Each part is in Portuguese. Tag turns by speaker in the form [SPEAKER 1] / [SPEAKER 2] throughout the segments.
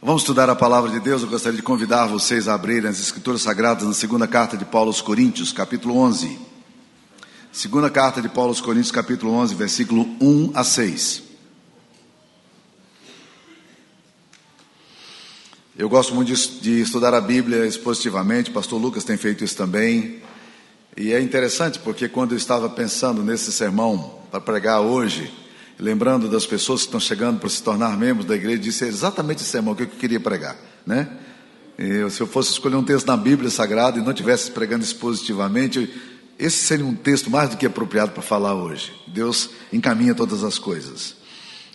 [SPEAKER 1] Vamos estudar a palavra de Deus. Eu gostaria de convidar vocês a abrirem as Escrituras Sagradas na segunda carta de Paulo aos Coríntios, capítulo 11. Segunda carta de Paulo aos Coríntios, capítulo 11, versículo 1 a 6. Eu gosto muito de, de estudar a Bíblia expositivamente, o pastor Lucas tem feito isso também. E é interessante porque quando eu estava pensando nesse sermão para pregar hoje, lembrando das pessoas que estão chegando para se tornar membros da igreja, disse exatamente esse sermão que eu queria pregar, né? E, se eu fosse escolher um texto na Bíblia Sagrada e não tivesse pregando expositivamente, esse seria um texto mais do que apropriado para falar hoje. Deus encaminha todas as coisas.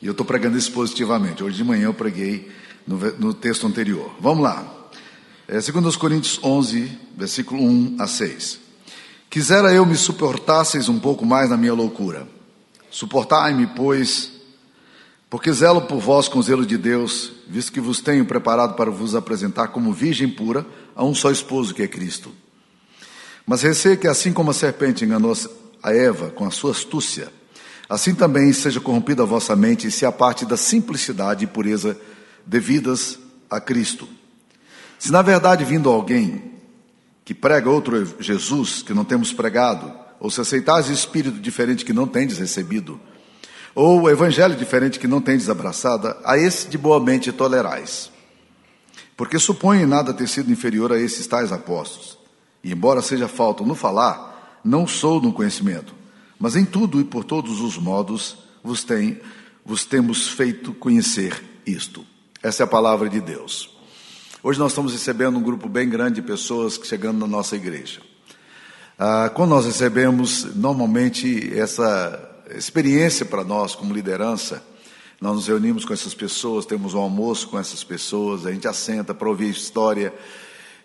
[SPEAKER 1] E eu estou pregando expositivamente. Hoje de manhã eu preguei no, no texto anterior. Vamos lá. É, segundo os Coríntios 11, versículo 1 a 6. Quisera eu me suportasseis um pouco mais na minha loucura Suportai-me, pois, porque zelo por vós com zelo de Deus, visto que vos tenho preparado para vos apresentar como virgem pura a um só esposo que é Cristo. Mas receio que, assim como a serpente enganou a Eva com a sua astúcia, assim também seja corrompida a vossa mente e se aparte da simplicidade e pureza devidas a Cristo. Se na verdade vindo alguém que prega outro Jesus que não temos pregado, ou se aceitais espírito diferente que não tendes recebido, ou evangelho diferente que não tendes abraçado, a esse de boa mente tolerais. Porque suponho nada ter sido inferior a esses tais apóstolos. E embora seja falta no falar, não sou no conhecimento, mas em tudo e por todos os modos vos, tem, vos temos feito conhecer isto. Essa é a palavra de Deus. Hoje nós estamos recebendo um grupo bem grande de pessoas chegando na nossa igreja. Ah, quando nós recebemos normalmente essa experiência para nós como liderança, nós nos reunimos com essas pessoas, temos um almoço com essas pessoas, a gente assenta para ouvir história.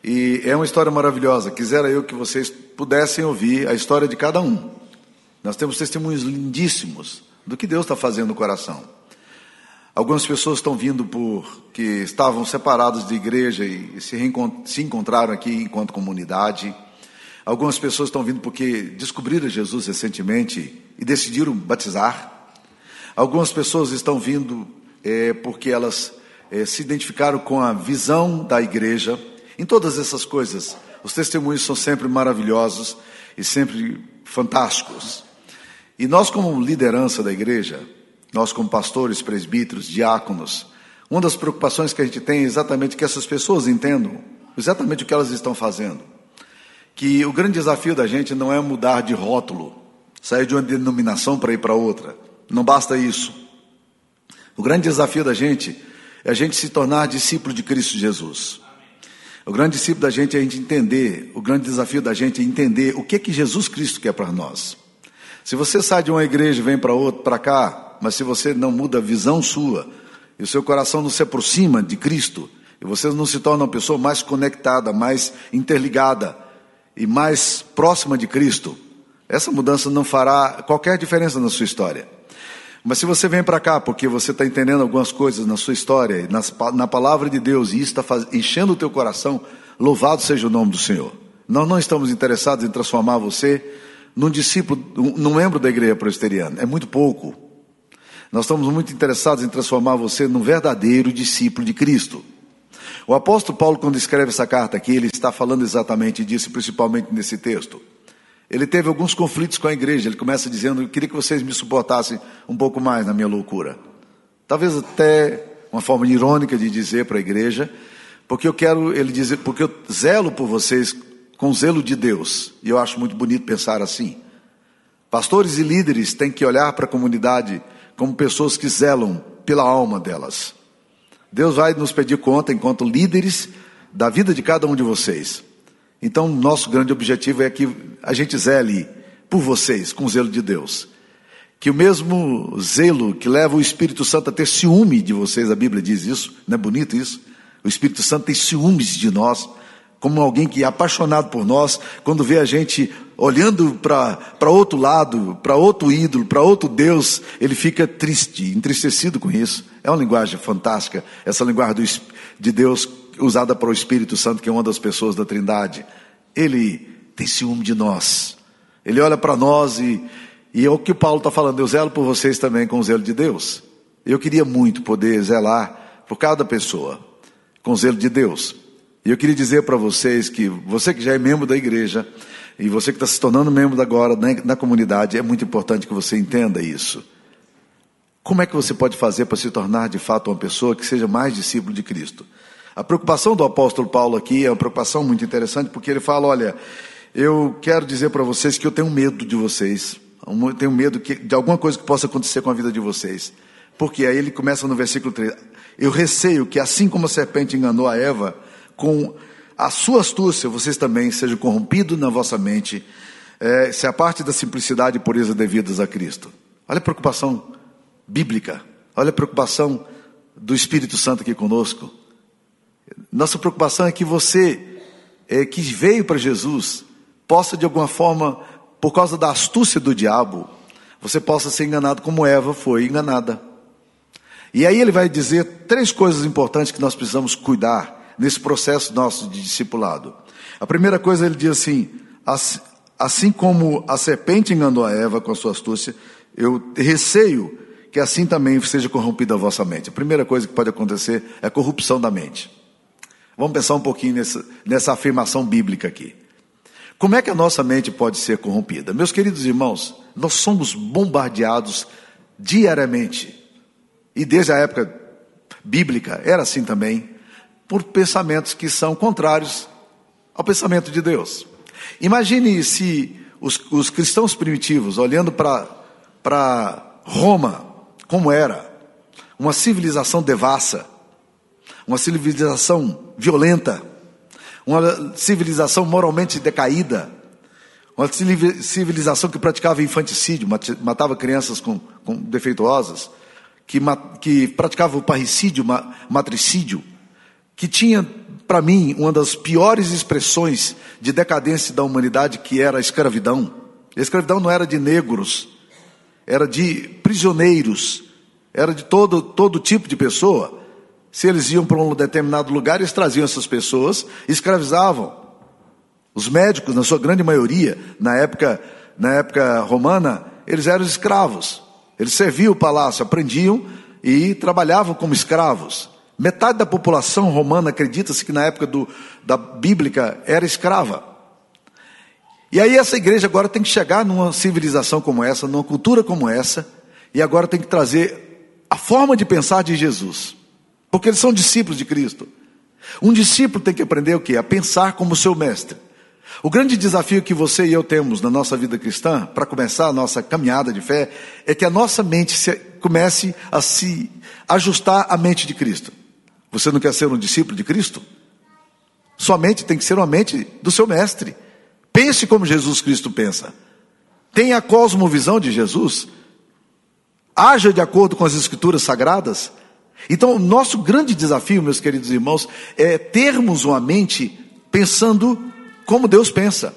[SPEAKER 1] E é uma história maravilhosa. Quisera eu que vocês pudessem ouvir a história de cada um. Nós temos testemunhos lindíssimos do que Deus está fazendo no coração. Algumas pessoas estão vindo por que estavam separados de igreja e se, se encontraram aqui enquanto comunidade. Algumas pessoas estão vindo porque descobriram Jesus recentemente e decidiram batizar. Algumas pessoas estão vindo é, porque elas é, se identificaram com a visão da igreja. Em todas essas coisas, os testemunhos são sempre maravilhosos e sempre fantásticos. E nós, como liderança da igreja, nós, como pastores, presbíteros, diáconos, uma das preocupações que a gente tem é exatamente que essas pessoas entendam exatamente o que elas estão fazendo que o grande desafio da gente não é mudar de rótulo, sair de uma denominação para ir para outra. Não basta isso. O grande desafio da gente é a gente se tornar discípulo de Cristo Jesus. O grande discípulo da gente é a gente entender, o grande desafio da gente é entender o que que Jesus Cristo quer para nós. Se você sai de uma igreja e vem para outra, para cá, mas se você não muda a visão sua, e o seu coração não se aproxima de Cristo, e você não se torna uma pessoa mais conectada, mais interligada, e mais próxima de Cristo, essa mudança não fará qualquer diferença na sua história. Mas se você vem para cá porque você está entendendo algumas coisas na sua história, na, na palavra de Deus, e isso está faz, enchendo o teu coração, louvado seja o nome do Senhor. Nós não estamos interessados em transformar você num discípulo, num membro da igreja presbiteriana. É muito pouco. Nós estamos muito interessados em transformar você num verdadeiro discípulo de Cristo. O apóstolo Paulo, quando escreve essa carta aqui, ele está falando exatamente disso, principalmente nesse texto. Ele teve alguns conflitos com a igreja. Ele começa dizendo: Eu queria que vocês me suportassem um pouco mais na minha loucura. Talvez até uma forma irônica de dizer para a igreja, porque eu quero, ele dizer, porque eu zelo por vocês com zelo de Deus. E eu acho muito bonito pensar assim. Pastores e líderes têm que olhar para a comunidade como pessoas que zelam pela alma delas. Deus vai nos pedir conta enquanto líderes da vida de cada um de vocês. Então, nosso grande objetivo é que a gente zele por vocês, com o zelo de Deus. Que o mesmo zelo que leva o Espírito Santo a ter ciúme de vocês, a Bíblia diz isso, não é bonito isso? O Espírito Santo tem ciúmes de nós, como alguém que é apaixonado por nós, quando vê a gente olhando para outro lado, para outro ídolo, para outro Deus, ele fica triste, entristecido com isso. É uma linguagem fantástica, essa linguagem de Deus usada para o Espírito Santo, que é uma das pessoas da Trindade. Ele tem ciúme de nós. Ele olha para nós e, e é o que Paulo está falando. Eu zelo por vocês também com o zelo de Deus. Eu queria muito poder zelar por cada pessoa. com zelo de Deus. E eu queria dizer para vocês que você que já é membro da igreja e você que está se tornando membro agora na, na comunidade, é muito importante que você entenda isso. Como é que você pode fazer para se tornar de fato uma pessoa que seja mais discípulo de Cristo? A preocupação do apóstolo Paulo aqui é uma preocupação muito interessante, porque ele fala: olha, eu quero dizer para vocês que eu tenho medo de vocês, eu tenho medo de alguma coisa que possa acontecer com a vida de vocês. Porque aí ele começa no versículo 3: Eu receio que, assim como a serpente enganou a Eva, com a sua astúcia vocês também sejam corrompidos na vossa mente, é, se a parte da simplicidade e pureza devidas a Cristo. Olha a preocupação bíblica. Olha a preocupação do Espírito Santo aqui conosco. Nossa preocupação é que você, é, que veio para Jesus, possa de alguma forma, por causa da astúcia do diabo, você possa ser enganado como Eva foi enganada. E aí ele vai dizer três coisas importantes que nós precisamos cuidar nesse processo nosso de discipulado. A primeira coisa ele diz assim: assim como a serpente enganou a Eva com a sua astúcia, eu receio que assim também seja corrompida a vossa mente. A primeira coisa que pode acontecer é a corrupção da mente. Vamos pensar um pouquinho nessa, nessa afirmação bíblica aqui. Como é que a nossa mente pode ser corrompida? Meus queridos irmãos, nós somos bombardeados diariamente, e desde a época bíblica era assim também, por pensamentos que são contrários ao pensamento de Deus. Imagine se os, os cristãos primitivos, olhando para Roma, como era. Uma civilização devassa, uma civilização violenta, uma civilização moralmente decaída, uma civilização que praticava infanticídio, matava crianças com, com defeituosas, que, que praticava o parricídio, matricídio, que tinha, para mim, uma das piores expressões de decadência da humanidade, que era a escravidão. A escravidão não era de negros, era de prisioneiros, era de todo, todo tipo de pessoa. Se eles iam para um determinado lugar, eles traziam essas pessoas, escravizavam. Os médicos, na sua grande maioria, na época, na época romana, eles eram escravos. Eles serviam o palácio, aprendiam e trabalhavam como escravos. Metade da população romana acredita-se que na época do, da bíblica era escrava. E aí essa igreja agora tem que chegar numa civilização como essa, numa cultura como essa, e agora tem que trazer a forma de pensar de Jesus. Porque eles são discípulos de Cristo. Um discípulo tem que aprender o que? A pensar como seu mestre. O grande desafio que você e eu temos na nossa vida cristã, para começar a nossa caminhada de fé, é que a nossa mente comece a se ajustar à mente de Cristo. Você não quer ser um discípulo de Cristo? Sua mente tem que ser uma mente do seu mestre. Pense como Jesus Cristo pensa. Tenha a cosmovisão de Jesus. Haja de acordo com as escrituras sagradas. Então, o nosso grande desafio, meus queridos irmãos, é termos uma mente pensando como Deus pensa.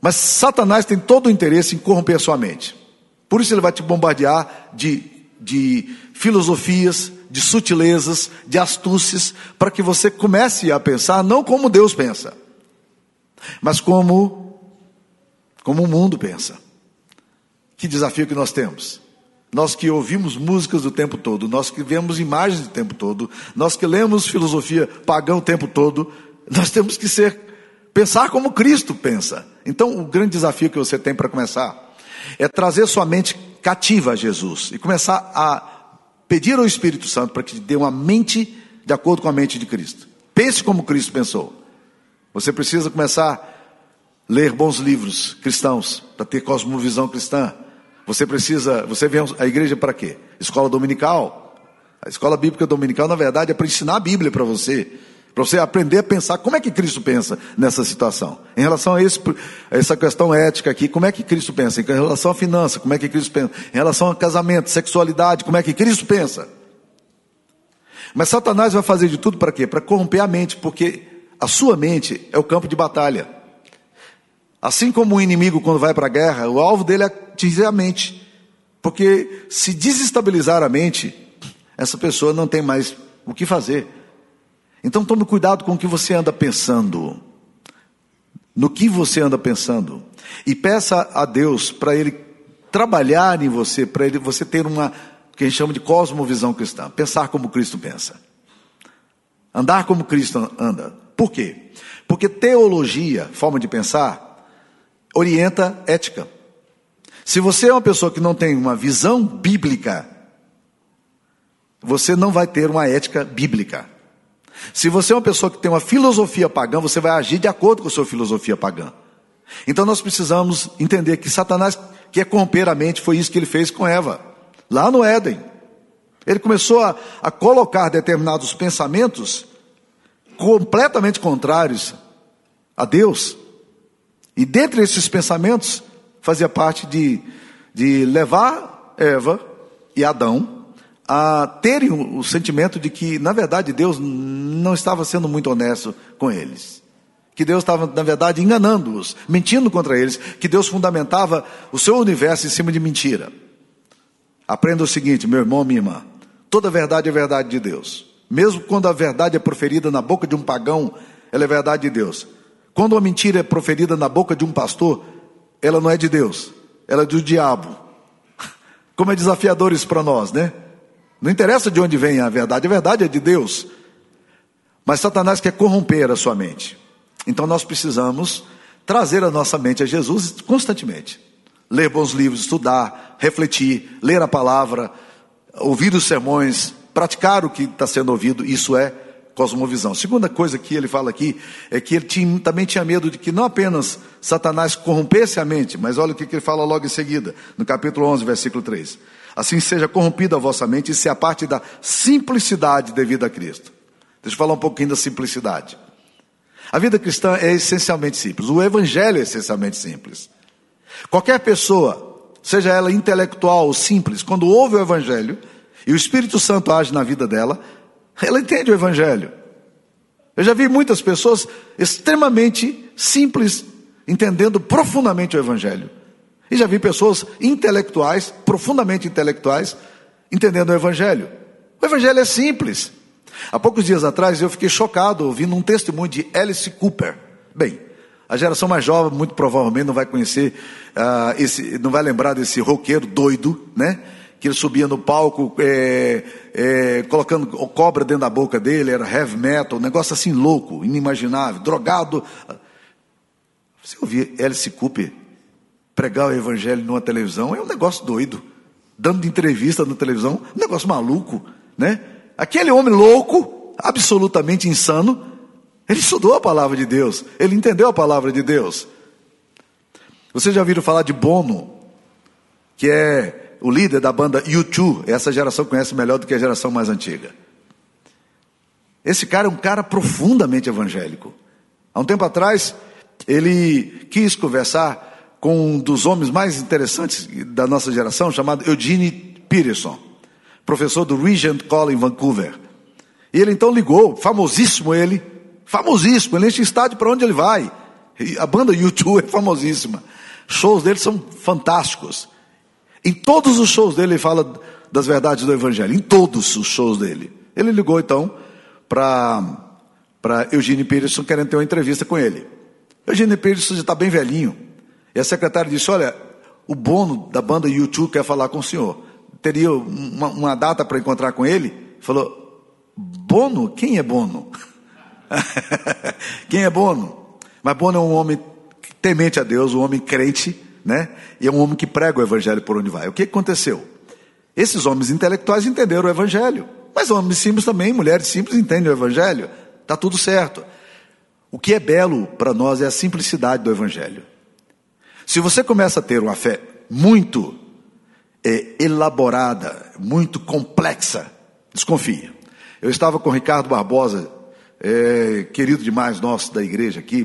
[SPEAKER 1] Mas Satanás tem todo o interesse em corromper a sua mente. Por isso ele vai te bombardear de, de filosofias, de sutilezas, de astúcias, para que você comece a pensar não como Deus pensa, mas como, como o mundo pensa. Que desafio que nós temos. Nós que ouvimos músicas o tempo todo, nós que vemos imagens o tempo todo, nós que lemos filosofia pagã o tempo todo, nós temos que ser, pensar como Cristo pensa. Então, o grande desafio que você tem para começar é trazer sua mente cativa a Jesus e começar a pedir ao Espírito Santo para que te dê uma mente de acordo com a mente de Cristo. Pense como Cristo pensou. Você precisa começar a ler bons livros cristãos para ter cosmovisão cristã. Você precisa, você vem à igreja para quê? Escola dominical. A escola bíblica dominical, na verdade, é para ensinar a Bíblia para você. Para você aprender a pensar como é que Cristo pensa nessa situação. Em relação a, esse, a essa questão ética aqui, como é que Cristo pensa? Em relação à finança, como é que Cristo pensa? Em relação ao casamento, sexualidade, como é que Cristo pensa? Mas Satanás vai fazer de tudo para quê? Para corromper a mente, porque a sua mente é o campo de batalha. Assim como o inimigo, quando vai para a guerra, o alvo dele é atingir a mente. Porque se desestabilizar a mente, essa pessoa não tem mais o que fazer. Então tome cuidado com o que você anda pensando. No que você anda pensando. E peça a Deus para Ele trabalhar em você, para você ter uma, que a gente chama de cosmovisão cristã. Pensar como Cristo pensa. Andar como Cristo anda. Por quê? Porque teologia, forma de pensar, orienta ética. Se você é uma pessoa que não tem uma visão bíblica, você não vai ter uma ética bíblica. Se você é uma pessoa que tem uma filosofia pagã, você vai agir de acordo com a sua filosofia pagã. Então nós precisamos entender que Satanás quer corromper a mente, foi isso que ele fez com Eva, lá no Éden. Ele começou a, a colocar determinados pensamentos completamente contrários a Deus. E dentre esses pensamentos, fazia parte de, de levar Eva e Adão a terem o, o sentimento de que, na verdade, Deus não estava sendo muito honesto com eles. Que Deus estava, na verdade, enganando-os, mentindo contra eles, que Deus fundamentava o seu universo em cima de mentira. Aprenda o seguinte, meu irmão, minha irmã: toda verdade é verdade de Deus. Mesmo quando a verdade é proferida na boca de um pagão, ela é verdade de Deus. Quando uma mentira é proferida na boca de um pastor, ela não é de Deus, ela é do diabo. Como é desafiador isso para nós, né? Não interessa de onde vem a verdade, a verdade é de Deus. Mas Satanás quer corromper a sua mente. Então nós precisamos trazer a nossa mente a Jesus constantemente. Ler bons livros, estudar, refletir, ler a palavra, ouvir os sermões, praticar o que está sendo ouvido, isso é cosmovisão. Segunda coisa que ele fala aqui é que ele tinha, também tinha medo de que não apenas Satanás corrompesse a mente, mas olha o que ele fala logo em seguida, no capítulo 11, versículo 3. Assim seja corrompida a vossa mente e se a parte da simplicidade devida a Cristo. Deixa eu falar um pouquinho da simplicidade. A vida cristã é essencialmente simples. O evangelho é essencialmente simples. Qualquer pessoa, seja ela intelectual ou simples, quando ouve o evangelho e o Espírito Santo age na vida dela, ela entende o Evangelho. Eu já vi muitas pessoas extremamente simples, entendendo profundamente o Evangelho. E já vi pessoas intelectuais, profundamente intelectuais, entendendo o Evangelho. O Evangelho é simples. Há poucos dias atrás eu fiquei chocado ouvindo um testemunho de Alice Cooper. Bem, a geração mais jovem muito provavelmente não vai conhecer, uh, esse, não vai lembrar desse roqueiro doido, né? Que ele subia no palco é, é, colocando cobra dentro da boca dele, era heavy metal, um negócio assim louco, inimaginável, drogado. Você ouvir Alice Cooper pregar o evangelho numa televisão é um negócio doido, dando entrevista na televisão, um negócio maluco, né? Aquele homem louco, absolutamente insano, ele estudou a palavra de Deus, ele entendeu a palavra de Deus. Vocês já ouviram falar de Bono, que é o líder da banda U2, essa geração conhece melhor do que a geração mais antiga. Esse cara é um cara profundamente evangélico. Há um tempo atrás, ele quis conversar com um dos homens mais interessantes da nossa geração, chamado Eugene Peterson, professor do Regent College em Vancouver. E ele então ligou, famosíssimo ele, famosíssimo, ele enche estádio para onde ele vai. A banda U2 é famosíssima. Shows dele são fantásticos. Em todos os shows dele, ele fala das verdades do Evangelho. Em todos os shows dele. Ele ligou então para Eugênio Peterson querendo ter uma entrevista com ele. Eugênio Peterson já está bem velhinho. E a secretária disse: Olha, o Bono da banda YouTube quer falar com o senhor. Teria uma, uma data para encontrar com ele? Falou: Bono? Quem é Bono? Quem é Bono? Mas Bono é um homem temente a Deus, um homem crente né? E é um homem que prega o evangelho por onde vai. O que aconteceu? Esses homens intelectuais entenderam o evangelho, mas homens simples também, mulheres simples entendem o evangelho. Tá tudo certo. O que é belo para nós é a simplicidade do evangelho. Se você começa a ter uma fé muito é, elaborada, muito complexa, desconfia. Eu estava com Ricardo Barbosa, é, querido demais nosso da igreja aqui,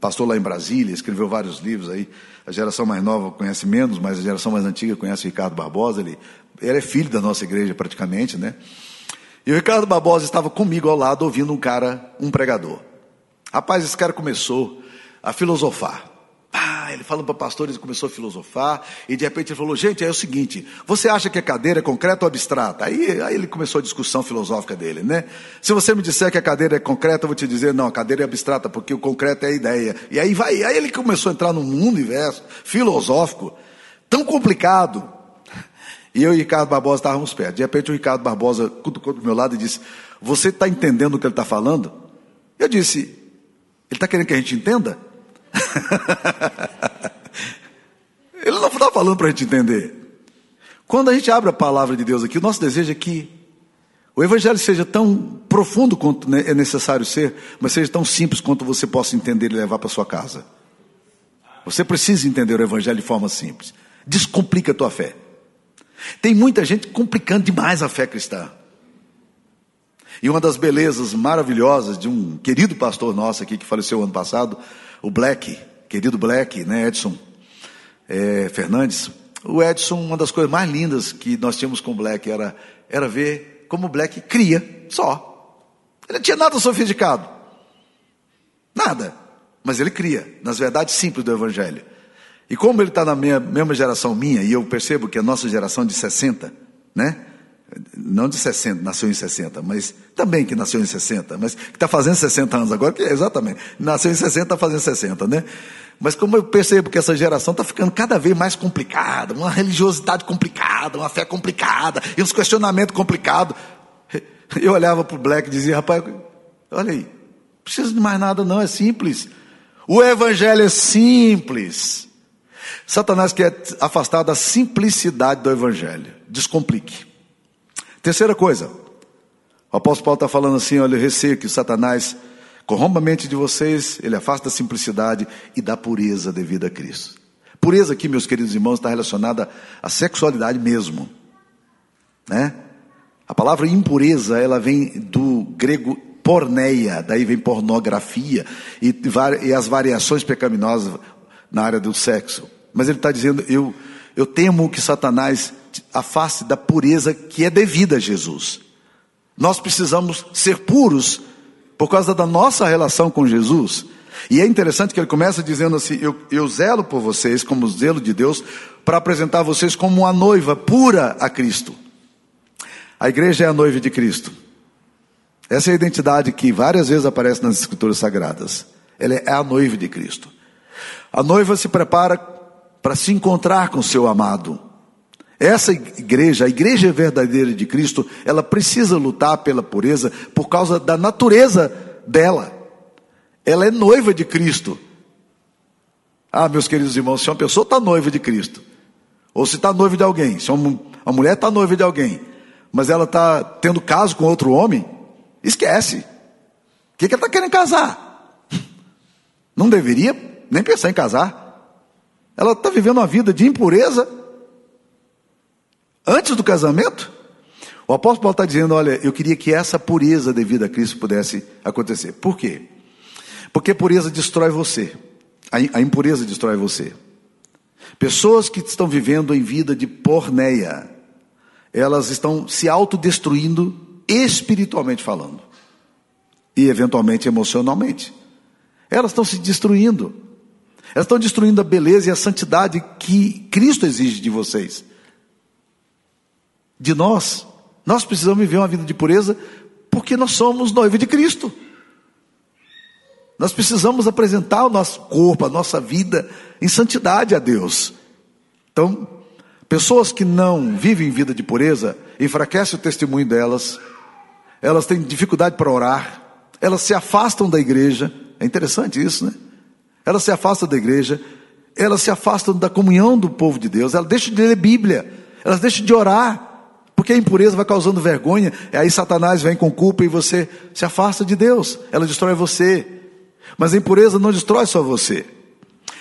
[SPEAKER 1] pastor lá em Brasília, escreveu vários livros aí. A geração mais nova conhece menos, mas a geração mais antiga conhece o Ricardo Barbosa. Ele, ele é filho da nossa igreja praticamente, né? E o Ricardo Barbosa estava comigo ao lado ouvindo um cara, um pregador. Rapaz, esse cara começou a filosofar. Ele falando para pastor, ele começou a filosofar, e de repente ele falou: Gente, é o seguinte, você acha que a cadeira é concreta ou abstrata? Aí, aí ele começou a discussão filosófica dele, né? Se você me disser que a cadeira é concreta, eu vou te dizer: Não, a cadeira é abstrata, porque o concreto é a ideia. E aí vai, aí ele começou a entrar num universo filosófico tão complicado. E eu e Ricardo Barbosa estávamos perto. De repente o Ricardo Barbosa cutucou do meu lado e disse: Você está entendendo o que ele está falando? Eu disse: Ele está querendo que a gente entenda? está falando para a gente entender. Quando a gente abre a palavra de Deus aqui, o nosso desejo é que o Evangelho seja tão profundo quanto é necessário ser, mas seja tão simples quanto você possa entender e levar para sua casa. Você precisa entender o Evangelho de forma simples. Descomplica a tua fé. Tem muita gente complicando demais a fé cristã. E uma das belezas maravilhosas de um querido pastor nosso aqui que faleceu ano passado, o Black, querido Black, né, Edson é, Fernandes. O Edson, uma das coisas mais lindas que nós tínhamos com o Black era, era ver como o Black cria só. Ele não tinha nada sofisticado. Nada. Mas ele cria, nas verdades simples do Evangelho. E como ele está na minha, mesma geração minha, e eu percebo que a nossa geração de 60, né? Não de 60, nasceu em 60, mas também que nasceu em 60, mas que está fazendo 60 anos agora, que é exatamente, nasceu em 60, está fazendo 60, né? Mas como eu percebo que essa geração está ficando cada vez mais complicada, uma religiosidade complicada, uma fé complicada, e uns questionamentos complicados. Eu olhava para o Black e dizia, rapaz, olha aí, não precisa de mais nada não, é simples. O evangelho é simples. Satanás quer afastar da simplicidade do evangelho. Descomplique. Terceira coisa, o apóstolo Paulo está falando assim: olha, eu receio que Satanás corrompa a mente de vocês, ele afasta a simplicidade e dá pureza devida a Cristo. Pureza aqui, meus queridos irmãos, está relacionada à sexualidade mesmo. Né? A palavra impureza, ela vem do grego porneia, daí vem pornografia e, e as variações pecaminosas na área do sexo. Mas ele está dizendo: eu, eu temo que Satanás afaste da pureza que é devida a Jesus. Nós precisamos ser puros por causa da nossa relação com Jesus. E é interessante que ele começa dizendo assim: eu, eu zelo por vocês, como zelo de Deus, para apresentar vocês como uma noiva pura a Cristo. A igreja é a noiva de Cristo. Essa é a identidade que várias vezes aparece nas Escrituras Sagradas. Ela é a noiva de Cristo. A noiva se prepara para se encontrar com seu amado. Essa igreja, a igreja verdadeira de Cristo, ela precisa lutar pela pureza por causa da natureza dela. Ela é noiva de Cristo. Ah, meus queridos irmãos, se uma pessoa está noiva de Cristo, ou se está noiva de alguém, se uma, uma mulher está noiva de alguém, mas ela está tendo caso com outro homem, esquece. O que, que ela está querendo casar? Não deveria nem pensar em casar. Ela está vivendo uma vida de impureza antes do casamento. O apóstolo Paulo está dizendo: olha, eu queria que essa pureza devida a Cristo pudesse acontecer. Por quê? Porque pureza destrói você, a impureza destrói você. Pessoas que estão vivendo em vida de porneia, elas estão se autodestruindo espiritualmente falando e eventualmente emocionalmente. Elas estão se destruindo. Elas estão destruindo a beleza e a santidade que Cristo exige de vocês de nós. Nós precisamos viver uma vida de pureza porque nós somos noivo de Cristo. Nós precisamos apresentar o nosso corpo, a nossa vida em santidade a Deus. Então, pessoas que não vivem vida de pureza, enfraquece o testemunho delas, elas têm dificuldade para orar, elas se afastam da igreja. É interessante isso, né? Elas se afastam da igreja, elas se afastam da comunhão do povo de Deus, elas deixam de ler Bíblia, elas deixam de orar, porque a impureza vai causando vergonha, aí Satanás vem com culpa e você se afasta de Deus, ela destrói você. Mas a impureza não destrói só você,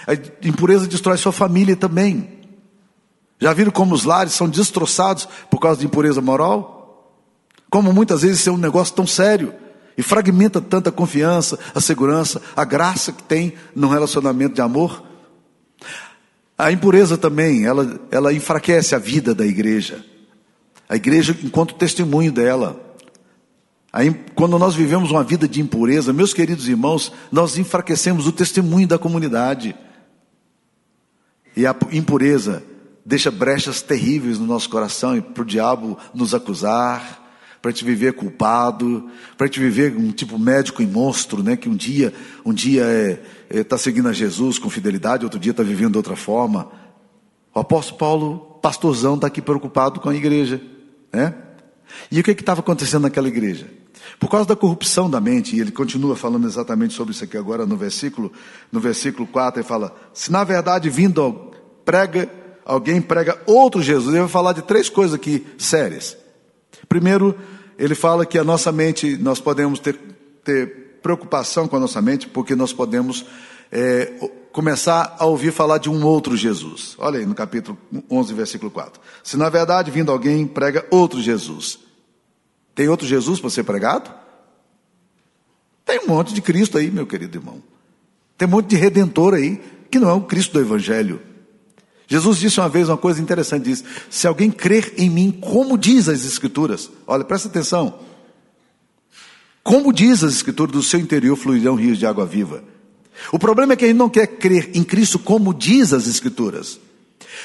[SPEAKER 1] a impureza destrói sua família também. Já viram como os lares são destroçados por causa de impureza moral? Como muitas vezes é um negócio tão sério e fragmenta tanta confiança, a segurança, a graça que tem num relacionamento de amor. A impureza também, ela, ela enfraquece a vida da igreja. A igreja, enquanto testemunho dela. Aí, quando nós vivemos uma vida de impureza, meus queridos irmãos, nós enfraquecemos o testemunho da comunidade. E a impureza deixa brechas terríveis no nosso coração para o diabo nos acusar, para gente viver culpado, para gente viver um tipo médico e monstro, né? Que um dia, um dia está é, é, tá seguindo a Jesus com fidelidade, outro dia está vivendo de outra forma. O apóstolo Paulo, pastorzão, está aqui preocupado com a igreja. Né? E o que estava acontecendo naquela igreja? Por causa da corrupção da mente, e ele continua falando exatamente sobre isso aqui agora no versículo, no versículo 4, ele fala: se na verdade vindo prega, alguém prega outro Jesus, ele vai falar de três coisas aqui sérias. Primeiro, ele fala que a nossa mente, nós podemos ter, ter preocupação com a nossa mente, porque nós podemos é, começar a ouvir falar de um outro Jesus. Olha aí no capítulo 11, versículo 4. Se na verdade vindo alguém prega outro Jesus. Tem outro Jesus para ser pregado? Tem um monte de Cristo aí, meu querido irmão. Tem um monte de redentor aí, que não é o Cristo do Evangelho. Jesus disse uma vez uma coisa interessante: disse, se alguém crer em mim, como diz as Escrituras, olha, presta atenção. Como diz as Escrituras, do seu interior fluirão rios de água viva. O problema é que a gente não quer crer em Cristo como diz as Escrituras.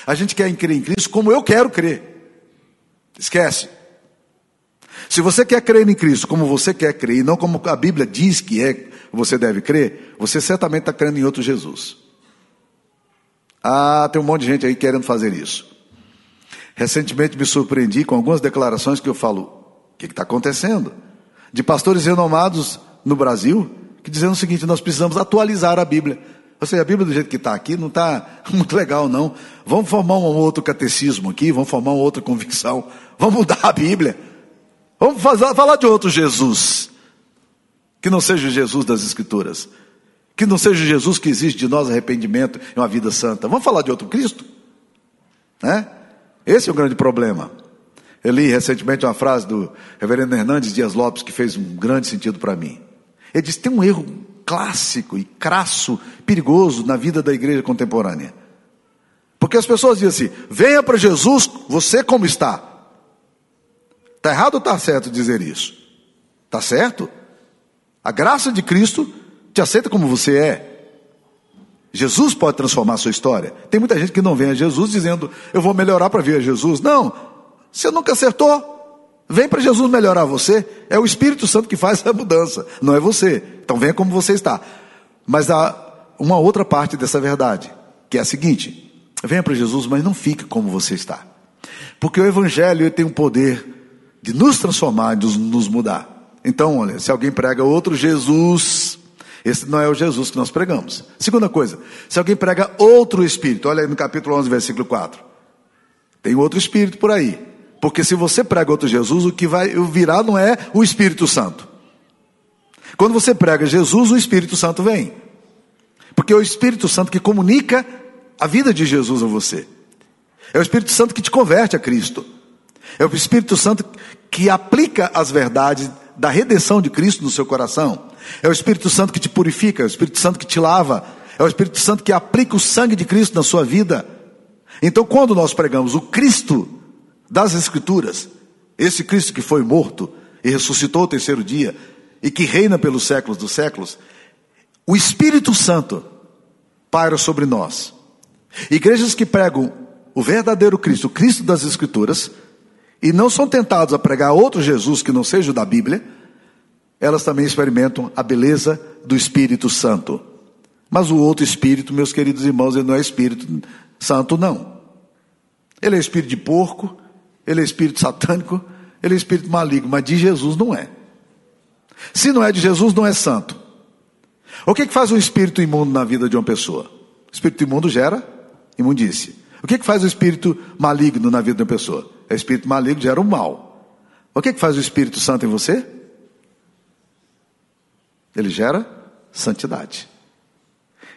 [SPEAKER 1] A gente quer crer em Cristo como eu quero crer. Esquece. Se você quer crer em Cristo como você quer crer e não como a Bíblia diz que é, você deve crer, você certamente está crendo em outro Jesus. Ah, tem um monte de gente aí querendo fazer isso. Recentemente me surpreendi com algumas declarações que eu falo: o que está acontecendo? De pastores renomados no Brasil, que dizendo o seguinte: nós precisamos atualizar a Bíblia. Ou seja, a Bíblia do jeito que está aqui não está muito legal, não. Vamos formar um outro catecismo aqui, vamos formar uma outra convicção, vamos mudar a Bíblia. Vamos fazer, falar de outro Jesus, que não seja o Jesus das Escrituras, que não seja o Jesus que existe de nós arrependimento e uma vida santa. Vamos falar de outro Cristo? Né? Esse é o grande problema. Eu li recentemente uma frase do reverendo Hernandes Dias Lopes que fez um grande sentido para mim. Ele disse: tem um erro clássico e crasso, perigoso na vida da igreja contemporânea. Porque as pessoas dizem assim: venha para Jesus, você como está. Está errado ou está certo dizer isso? Está certo? A graça de Cristo te aceita como você é. Jesus pode transformar a sua história. Tem muita gente que não vem a Jesus dizendo, eu vou melhorar para vir a Jesus. Não, você nunca acertou. Vem para Jesus melhorar você. É o Espírito Santo que faz a mudança, não é você. Então venha como você está. Mas há uma outra parte dessa verdade, que é a seguinte: venha para Jesus, mas não fique como você está. Porque o Evangelho tem um poder de nos transformar, de nos mudar. Então, olha, se alguém prega outro Jesus, esse não é o Jesus que nós pregamos. Segunda coisa, se alguém prega outro Espírito, olha aí no capítulo 11, versículo 4. Tem outro Espírito por aí. Porque se você prega outro Jesus, o que vai virar não é o Espírito Santo. Quando você prega Jesus, o Espírito Santo vem. Porque é o Espírito Santo que comunica a vida de Jesus a você. É o Espírito Santo que te converte a Cristo. É o Espírito Santo que aplica as verdades da redenção de Cristo no seu coração. É o Espírito Santo que te purifica, é o Espírito Santo que te lava, é o Espírito Santo que aplica o sangue de Cristo na sua vida. Então, quando nós pregamos o Cristo das Escrituras, esse Cristo que foi morto e ressuscitou o terceiro dia e que reina pelos séculos dos séculos, o Espírito Santo paira sobre nós. Igrejas que pregam o verdadeiro Cristo, o Cristo das Escrituras, e não são tentados a pregar outro Jesus que não seja o da Bíblia, elas também experimentam a beleza do Espírito Santo. Mas o outro Espírito, meus queridos irmãos, ele não é Espírito Santo, não. Ele é espírito de porco, ele é espírito satânico, ele é espírito maligno, mas de Jesus não é. Se não é de Jesus, não é santo. O que, que faz um espírito imundo na vida de uma pessoa? O espírito imundo gera imundície. O que, que faz o espírito maligno na vida de uma pessoa? O espírito maligno gera o mal. O que, que faz o Espírito Santo em você? Ele gera santidade.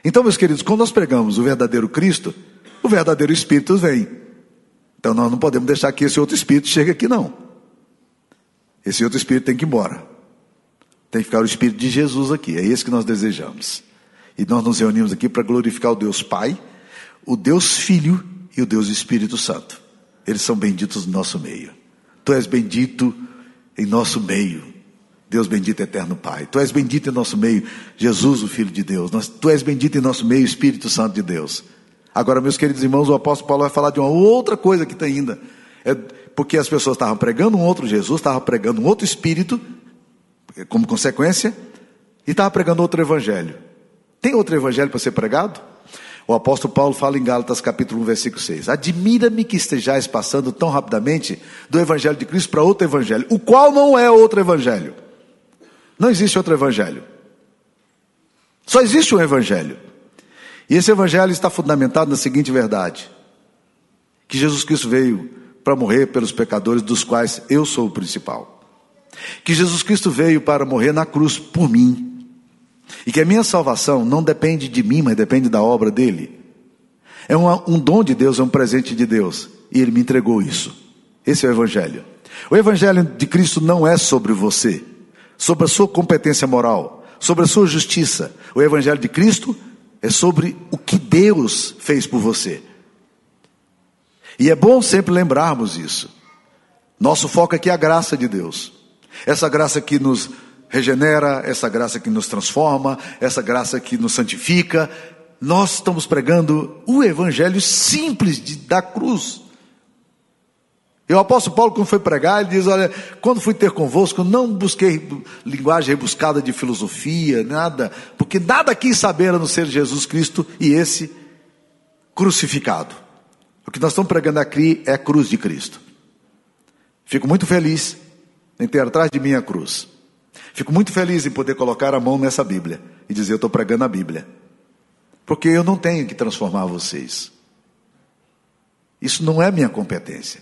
[SPEAKER 1] Então, meus queridos, quando nós pregamos o verdadeiro Cristo, o verdadeiro Espírito vem. Então nós não podemos deixar que esse outro Espírito chegue aqui, não. Esse outro Espírito tem que ir embora. Tem que ficar o Espírito de Jesus aqui. É esse que nós desejamos. E nós nos reunimos aqui para glorificar o Deus Pai, o Deus Filho e o Deus Espírito Santo. Eles são benditos no nosso meio. Tu és bendito em nosso meio. Deus bendito eterno Pai. Tu és bendito em nosso meio, Jesus, o Filho de Deus. Tu és bendito em nosso meio, Espírito Santo de Deus. Agora, meus queridos irmãos, o apóstolo Paulo vai falar de uma outra coisa que está ainda. É porque as pessoas estavam pregando um outro Jesus, estavam pregando um outro Espírito, como consequência, e estavam pregando outro Evangelho. Tem outro Evangelho para ser pregado? O apóstolo Paulo fala em Gálatas capítulo 1, versículo 6. Admira-me que estejais passando tão rapidamente do evangelho de Cristo para outro evangelho, o qual não é outro evangelho. Não existe outro evangelho. Só existe um evangelho. E esse evangelho está fundamentado na seguinte verdade: que Jesus Cristo veio para morrer pelos pecadores, dos quais eu sou o principal. Que Jesus Cristo veio para morrer na cruz por mim. E que a minha salvação não depende de mim, mas depende da obra dele. É um, um dom de Deus, é um presente de Deus. E ele me entregou isso. Esse é o Evangelho. O Evangelho de Cristo não é sobre você, sobre a sua competência moral, sobre a sua justiça. O Evangelho de Cristo é sobre o que Deus fez por você. E é bom sempre lembrarmos isso. Nosso foco aqui é a graça de Deus. Essa graça que nos regenera, essa graça que nos transforma, essa graça que nos santifica. Nós estamos pregando o evangelho simples de, da cruz. E o apóstolo Paulo, quando foi pregar, ele diz: Olha, quando fui ter convosco, não busquei linguagem rebuscada de filosofia, nada, porque nada quis saber a não ser Jesus Cristo e esse crucificado. O que nós estamos pregando aqui é a cruz de Cristo. Fico muito feliz em ter atrás de mim a cruz. Fico muito feliz em poder colocar a mão nessa Bíblia e dizer: Eu estou pregando a Bíblia. Porque eu não tenho que transformar vocês. Isso não é minha competência.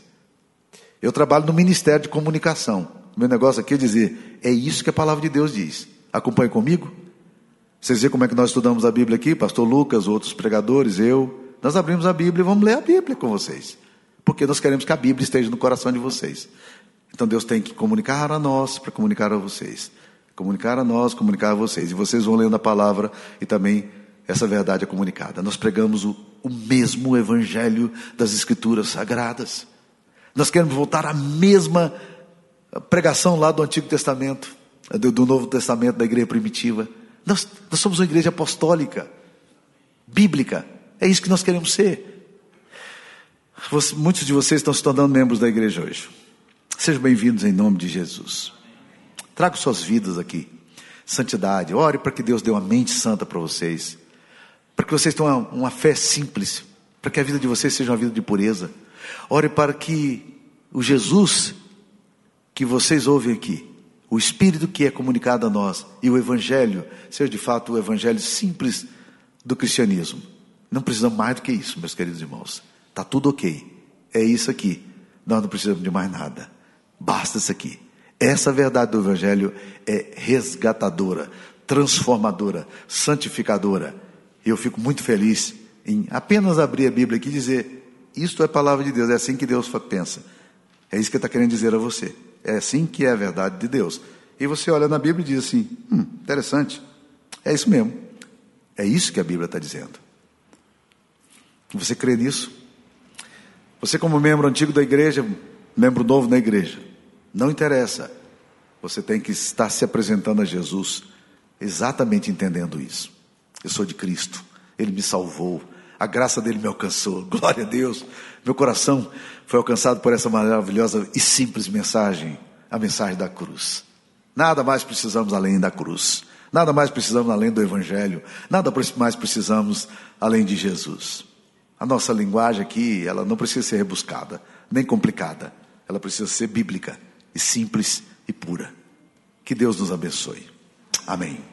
[SPEAKER 1] Eu trabalho no Ministério de Comunicação. Meu negócio aqui é dizer: é isso que a palavra de Deus diz. Acompanhe comigo. Vocês veem como é que nós estudamos a Bíblia aqui? Pastor Lucas, outros pregadores, eu. Nós abrimos a Bíblia e vamos ler a Bíblia com vocês. Porque nós queremos que a Bíblia esteja no coração de vocês. Então Deus tem que comunicar a nós para comunicar a vocês. Comunicar a nós, comunicar a vocês. E vocês vão lendo a palavra e também essa verdade é comunicada. Nós pregamos o, o mesmo evangelho das Escrituras Sagradas. Nós queremos voltar à mesma pregação lá do Antigo Testamento, do, Novo Testamento, da igreja primitiva. Nós, nós somos uma igreja apostólica, bíblica. É isso que nós queremos ser. Você, muitos de vocês estão se tornando membros da igreja hoje. Sejam bem-vindos em nome de Jesus. Trago suas vidas aqui. Santidade. Ore para que Deus dê uma mente santa para vocês. Para que vocês tenham uma, uma fé simples. Para que a vida de vocês seja uma vida de pureza. Ore para que o Jesus que vocês ouvem aqui, o Espírito que é comunicado a nós e o Evangelho, seja de fato o Evangelho simples do cristianismo. Não precisamos mais do que isso, meus queridos irmãos. Está tudo ok. É isso aqui. Nós não precisamos de mais nada. Basta isso aqui. Essa verdade do Evangelho é resgatadora, transformadora, santificadora. Eu fico muito feliz em apenas abrir a Bíblia aqui e dizer: Isto é palavra de Deus, é assim que Deus pensa. É isso que está querendo dizer a você. É assim que é a verdade de Deus. E você olha na Bíblia e diz assim: hum, interessante. É isso mesmo. É isso que a Bíblia está dizendo. Você crê nisso? Você, como membro antigo da igreja, membro novo na igreja, não interessa. Você tem que estar se apresentando a Jesus exatamente entendendo isso. Eu sou de Cristo, Ele me salvou, a graça dele me alcançou. Glória a Deus. Meu coração foi alcançado por essa maravilhosa e simples mensagem, a mensagem da cruz. Nada mais precisamos além da cruz. Nada mais precisamos além do Evangelho. Nada mais precisamos além de Jesus. A nossa linguagem aqui, ela não precisa ser rebuscada, nem complicada. Ela precisa ser bíblica e simples e pura. Que Deus nos abençoe. Amém.